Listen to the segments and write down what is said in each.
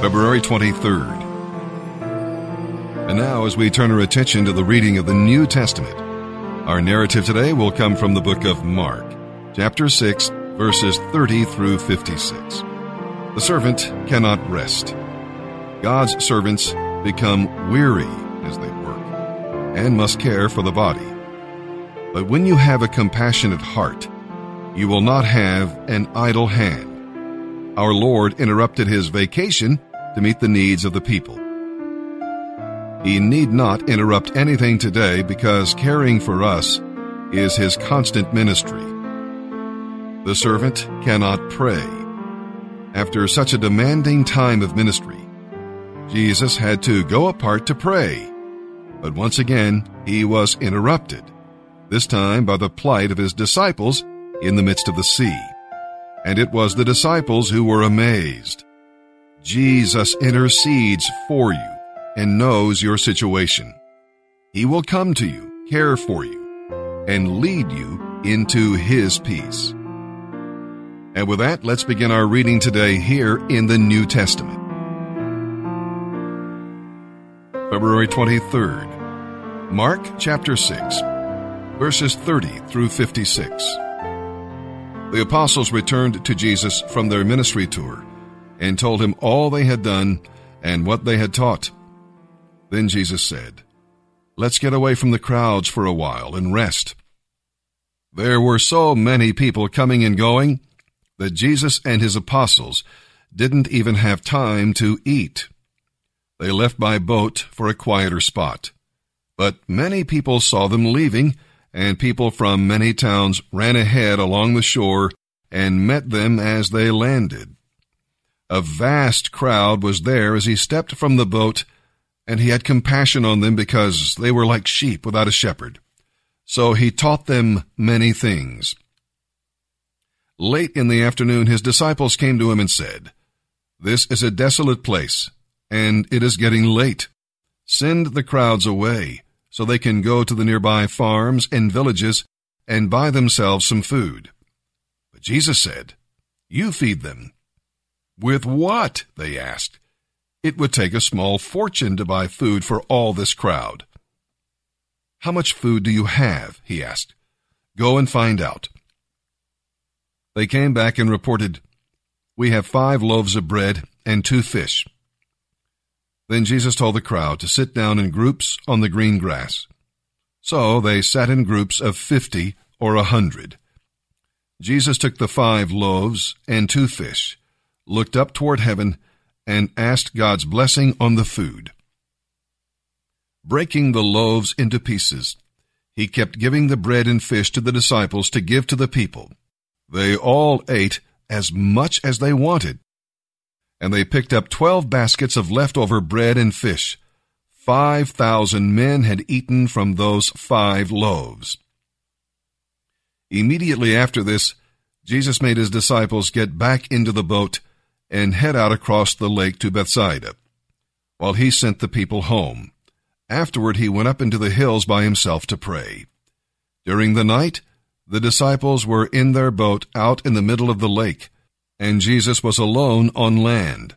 February 23rd. And now, as we turn our attention to the reading of the New Testament, our narrative today will come from the book of Mark, chapter 6, verses 30 through 56. The servant cannot rest. God's servants become weary as they work and must care for the body. But when you have a compassionate heart, you will not have an idle hand. Our Lord interrupted his vacation to meet the needs of the people. He need not interrupt anything today because caring for us is his constant ministry. The servant cannot pray. After such a demanding time of ministry, Jesus had to go apart to pray. But once again, he was interrupted, this time by the plight of his disciples in the midst of the sea. And it was the disciples who were amazed. Jesus intercedes for you and knows your situation. He will come to you, care for you, and lead you into His peace. And with that, let's begin our reading today here in the New Testament. February 23rd, Mark chapter 6, verses 30 through 56. The apostles returned to Jesus from their ministry tour and told him all they had done and what they had taught. Then Jesus said, Let's get away from the crowds for a while and rest. There were so many people coming and going that Jesus and his apostles didn't even have time to eat. They left by boat for a quieter spot. But many people saw them leaving, and people from many towns ran ahead along the shore and met them as they landed. A vast crowd was there as he stepped from the boat, and he had compassion on them because they were like sheep without a shepherd. So he taught them many things. Late in the afternoon, his disciples came to him and said, This is a desolate place, and it is getting late. Send the crowds away, so they can go to the nearby farms and villages and buy themselves some food. But Jesus said, You feed them. With what? they asked. It would take a small fortune to buy food for all this crowd. How much food do you have? he asked. Go and find out. They came back and reported, We have five loaves of bread and two fish. Then Jesus told the crowd to sit down in groups on the green grass. So they sat in groups of fifty or a hundred. Jesus took the five loaves and two fish looked up toward heaven, and asked God's blessing on the food. Breaking the loaves into pieces, he kept giving the bread and fish to the disciples to give to the people. They all ate as much as they wanted. And they picked up twelve baskets of leftover bread and fish. Five thousand men had eaten from those five loaves. Immediately after this, Jesus made his disciples get back into the boat and head out across the lake to Bethsaida, while he sent the people home. Afterward, he went up into the hills by himself to pray. During the night, the disciples were in their boat out in the middle of the lake, and Jesus was alone on land.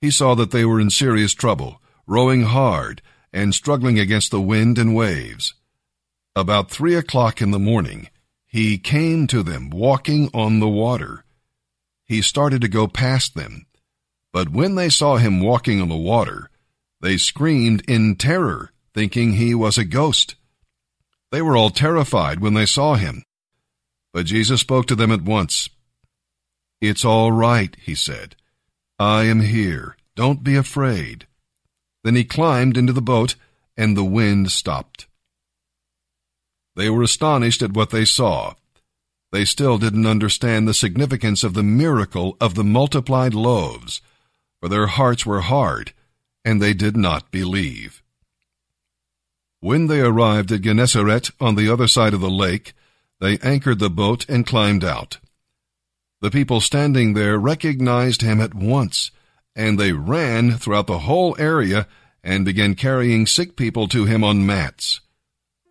He saw that they were in serious trouble, rowing hard and struggling against the wind and waves. About three o'clock in the morning, he came to them walking on the water he started to go past them. But when they saw him walking on the water, they screamed in terror, thinking he was a ghost. They were all terrified when they saw him. But Jesus spoke to them at once. It's all right, he said. I am here. Don't be afraid. Then he climbed into the boat, and the wind stopped. They were astonished at what they saw. They still didn't understand the significance of the miracle of the multiplied loaves, for their hearts were hard, and they did not believe. When they arrived at Gennesaret on the other side of the lake, they anchored the boat and climbed out. The people standing there recognized him at once, and they ran throughout the whole area and began carrying sick people to him on mats.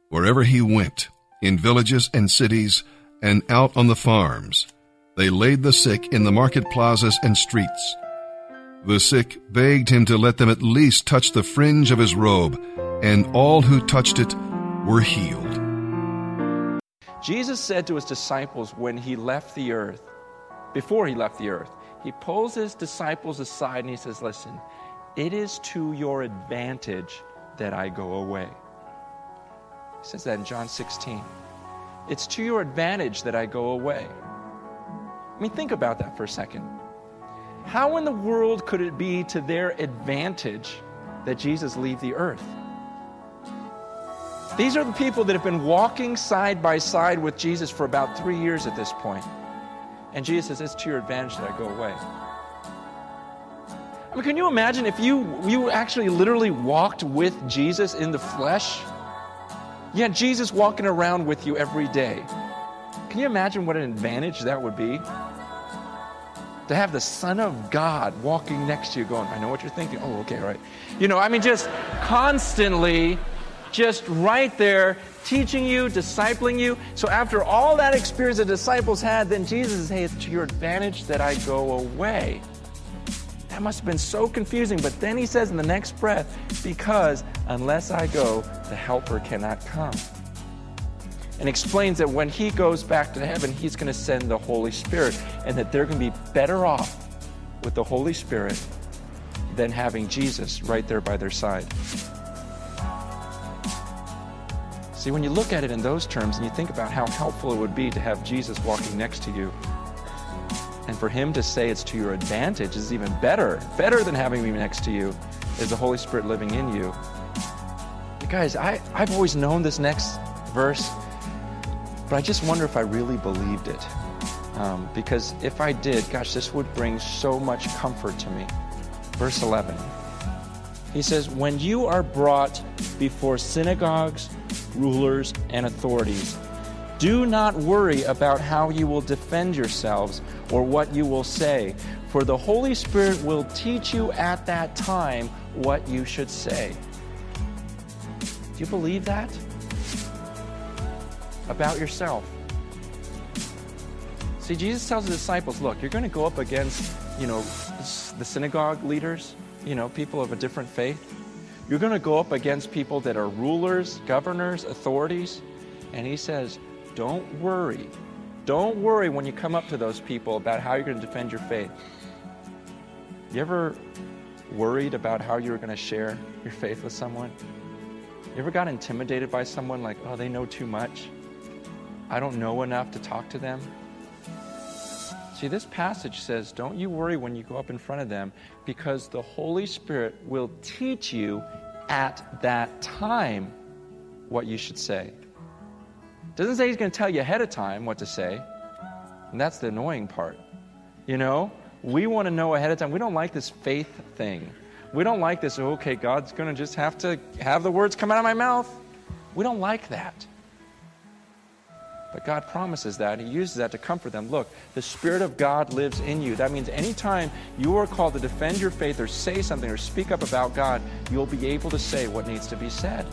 Wherever he went, in villages and cities, and out on the farms. They laid the sick in the market plazas and streets. The sick begged him to let them at least touch the fringe of his robe, and all who touched it were healed. Jesus said to his disciples when he left the earth, before he left the earth, he pulls his disciples aside and he says, Listen, it is to your advantage that I go away. He says that in John 16. It's to your advantage that I go away. I mean, think about that for a second. How in the world could it be to their advantage that Jesus leave the earth? These are the people that have been walking side by side with Jesus for about three years at this point. And Jesus says, It's to your advantage that I go away. I mean, can you imagine if you, you actually literally walked with Jesus in the flesh? Had Jesus walking around with you every day. Can you imagine what an advantage that would be? To have the Son of God walking next to you, going, I know what you're thinking. Oh, okay, right. You know, I mean, just constantly, just right there, teaching you, discipling you. So after all that experience the disciples had, then Jesus says, Hey, it's to your advantage that I go away. That must have been so confusing. But then he says in the next breath, Because unless I go, the Helper cannot come. And explains that when he goes back to heaven, he's going to send the Holy Spirit, and that they're going to be better off with the Holy Spirit than having Jesus right there by their side. See, when you look at it in those terms and you think about how helpful it would be to have Jesus walking next to you, and for him to say it's to your advantage is even better, better than having me next to you, is the Holy Spirit living in you. Guys, I, I've always known this next verse, but I just wonder if I really believed it. Um, because if I did, gosh, this would bring so much comfort to me. Verse 11. He says, When you are brought before synagogues rulers, and authorities. Do not worry about how you will defend yourselves or what you will say, for the Holy Spirit will teach you at that time what you should say. You believe that? About yourself. See, Jesus tells the disciples, look, you're going to go up against, you know, the synagogue leaders, you know, people of a different faith. You're going to go up against people that are rulers, governors, authorities. And he says, Don't worry. Don't worry when you come up to those people about how you're going to defend your faith. You ever worried about how you were going to share your faith with someone? You ever got intimidated by someone like, oh, they know too much? I don't know enough to talk to them? See, this passage says, don't you worry when you go up in front of them because the Holy Spirit will teach you at that time what you should say. Doesn't say he's going to tell you ahead of time what to say. And that's the annoying part. You know, we want to know ahead of time. We don't like this faith thing. We don't like this, oh, okay, God's going to just have to have the words come out of my mouth. We don't like that. But God promises that. He uses that to comfort them. Look, the Spirit of God lives in you. That means anytime you are called to defend your faith or say something or speak up about God, you'll be able to say what needs to be said.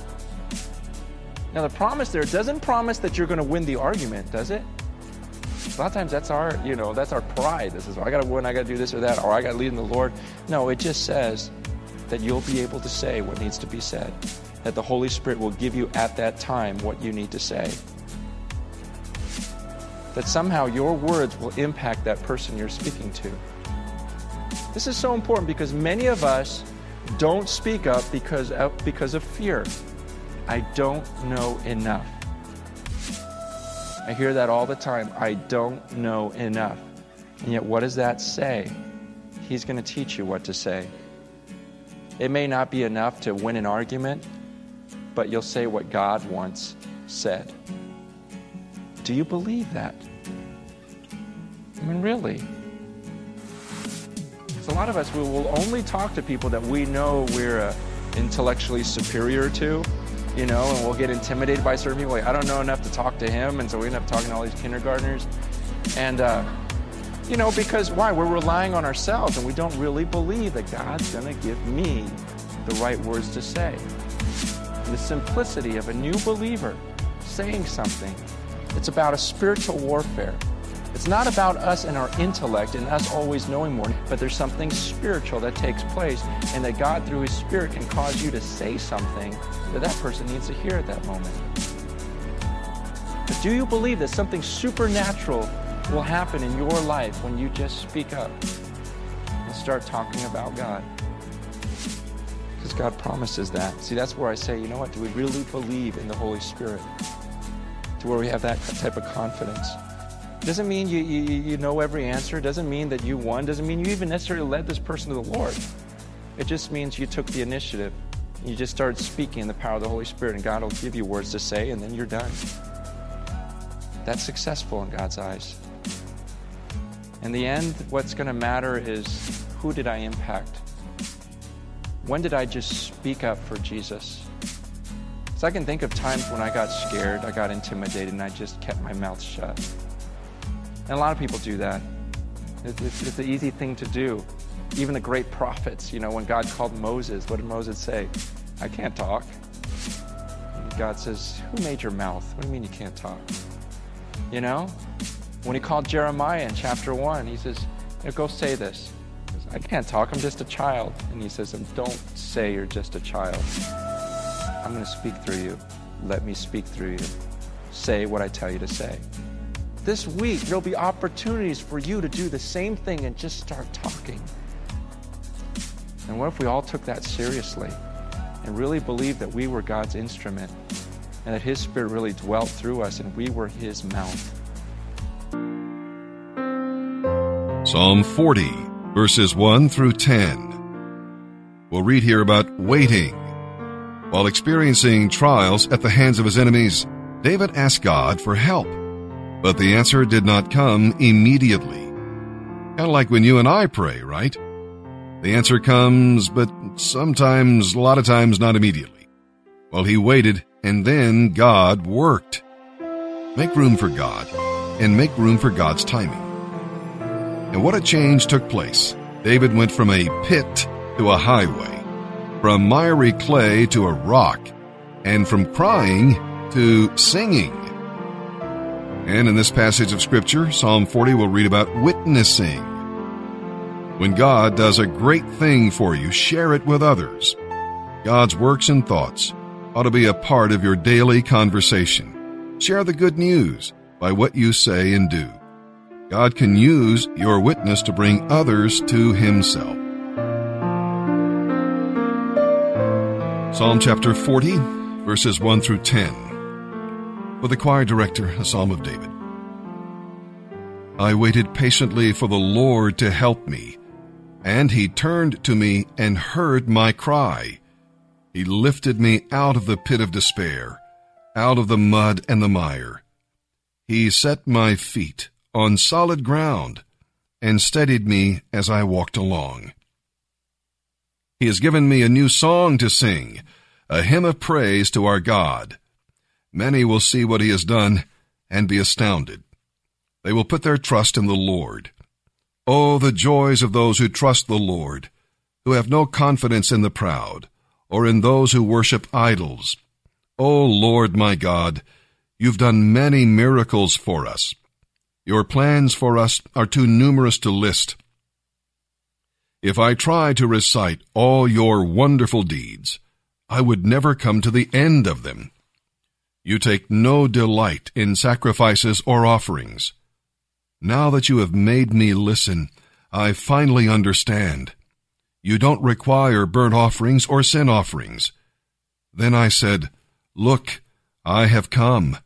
Now, the promise there doesn't promise that you're going to win the argument, does it? A lot of times that's our, you know, that's our pride. This is, oh, I got to win, I got to do this or that, or I got to lead in the Lord. No, it just says that you'll be able to say what needs to be said, that the Holy Spirit will give you at that time what you need to say that somehow your words will impact that person you're speaking to. This is so important because many of us don't speak up because of, because of fear. I don't know enough. I hear that all the time. I don't know enough. And yet, what does that say? He's going to teach you what to say. It may not be enough to win an argument, but you'll say what God once said. Do you believe that? I mean, really. So a lot of us we will only talk to people that we know we're uh, intellectually superior to, you know, and we'll get intimidated by certain people. Like, I don't know enough to talk to him, and so we end up talking to all these kindergartners. And, uh, you know, because why? We're relying on ourselves, and we don't really believe that God's going to give me the right words to say. The simplicity of a new believer saying something. It's about a spiritual warfare. It's not about us and our intellect and us always knowing more, but there's something spiritual that takes place, and that God, through His Spirit, can cause you to say something that that person needs to hear at that moment. But do you believe that something supernatural will happen in your life when you just speak up and start talking about God? Because God promises that. See, that's where I say, you know what? Do we really believe in the Holy Spirit? To where we have that type of confidence. Doesn't mean you, you, you know every answer. Doesn't mean that you won. Doesn't mean you even necessarily led this person to the Lord. It just means you took the initiative. You just started speaking in the power of the Holy Spirit, and God will give you words to say, and then you're done. That's successful in God's eyes. In the end, what's going to matter is who did I impact? When did I just speak up for Jesus? So I can think of times when I got scared, I got intimidated, and I just kept my mouth shut. And a lot of people do that. It's, it's, it's an easy thing to do. Even the great prophets, you know, when God called Moses, what did Moses say? I can't talk. And God says, Who made your mouth? What do you mean you can't talk? You know? When he called Jeremiah in chapter 1, he says, Go say this. Says, I can't talk, I'm just a child. And he says, Don't say you're just a child. I'm going to speak through you. Let me speak through you. Say what I tell you to say. This week, there'll be opportunities for you to do the same thing and just start talking. And what if we all took that seriously and really believed that we were God's instrument and that His Spirit really dwelt through us and we were His mouth? Psalm 40, verses 1 through 10. We'll read here about waiting. While experiencing trials at the hands of his enemies, David asked God for help, but the answer did not come immediately. Kind of like when you and I pray, right? The answer comes, but sometimes, a lot of times, not immediately. Well, he waited, and then God worked. Make room for God, and make room for God's timing. And what a change took place. David went from a pit to a highway, from miry clay to a rock, and from crying to singing. And in this passage of Scripture, Psalm 40, we'll read about witnessing. When God does a great thing for you, share it with others. God's works and thoughts ought to be a part of your daily conversation. Share the good news by what you say and do. God can use your witness to bring others to Himself. Psalm chapter 40, verses 1 through 10. For the choir director, a psalm of David. I waited patiently for the Lord to help me, and He turned to me and heard my cry. He lifted me out of the pit of despair, out of the mud and the mire. He set my feet on solid ground and steadied me as I walked along. He has given me a new song to sing, a hymn of praise to our God. Many will see what he has done and be astounded. They will put their trust in the Lord. Oh, the joys of those who trust the Lord, who have no confidence in the proud, or in those who worship idols. O Lord my God, you've done many miracles for us. Your plans for us are too numerous to list. If I try to recite all your wonderful deeds, I would never come to the end of them. You take no delight in sacrifices or offerings. Now that you have made me listen, I finally understand. You don't require burnt offerings or sin offerings. Then I said, Look, I have come,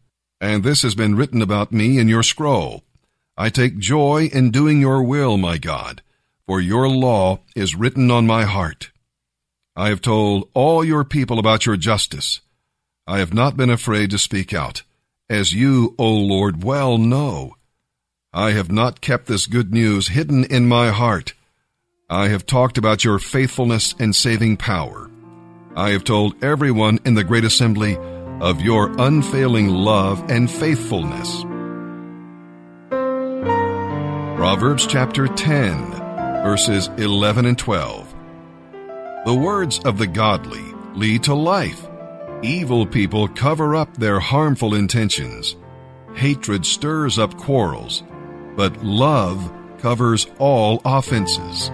and this has been written about me in your scroll. I take joy in doing your will, my God, for your law is written on my heart. I have told all your people about your justice. I have not been afraid to speak out, as you, O Lord, well know. I have not kept this good news hidden in my heart. I have talked about your faithfulness and saving power. I have told everyone in the great assembly of your unfailing love and faithfulness. Proverbs chapter 10, verses 11 and 12. The words of the godly lead to life. Evil people cover up their harmful intentions. Hatred stirs up quarrels. but love covers all offenses.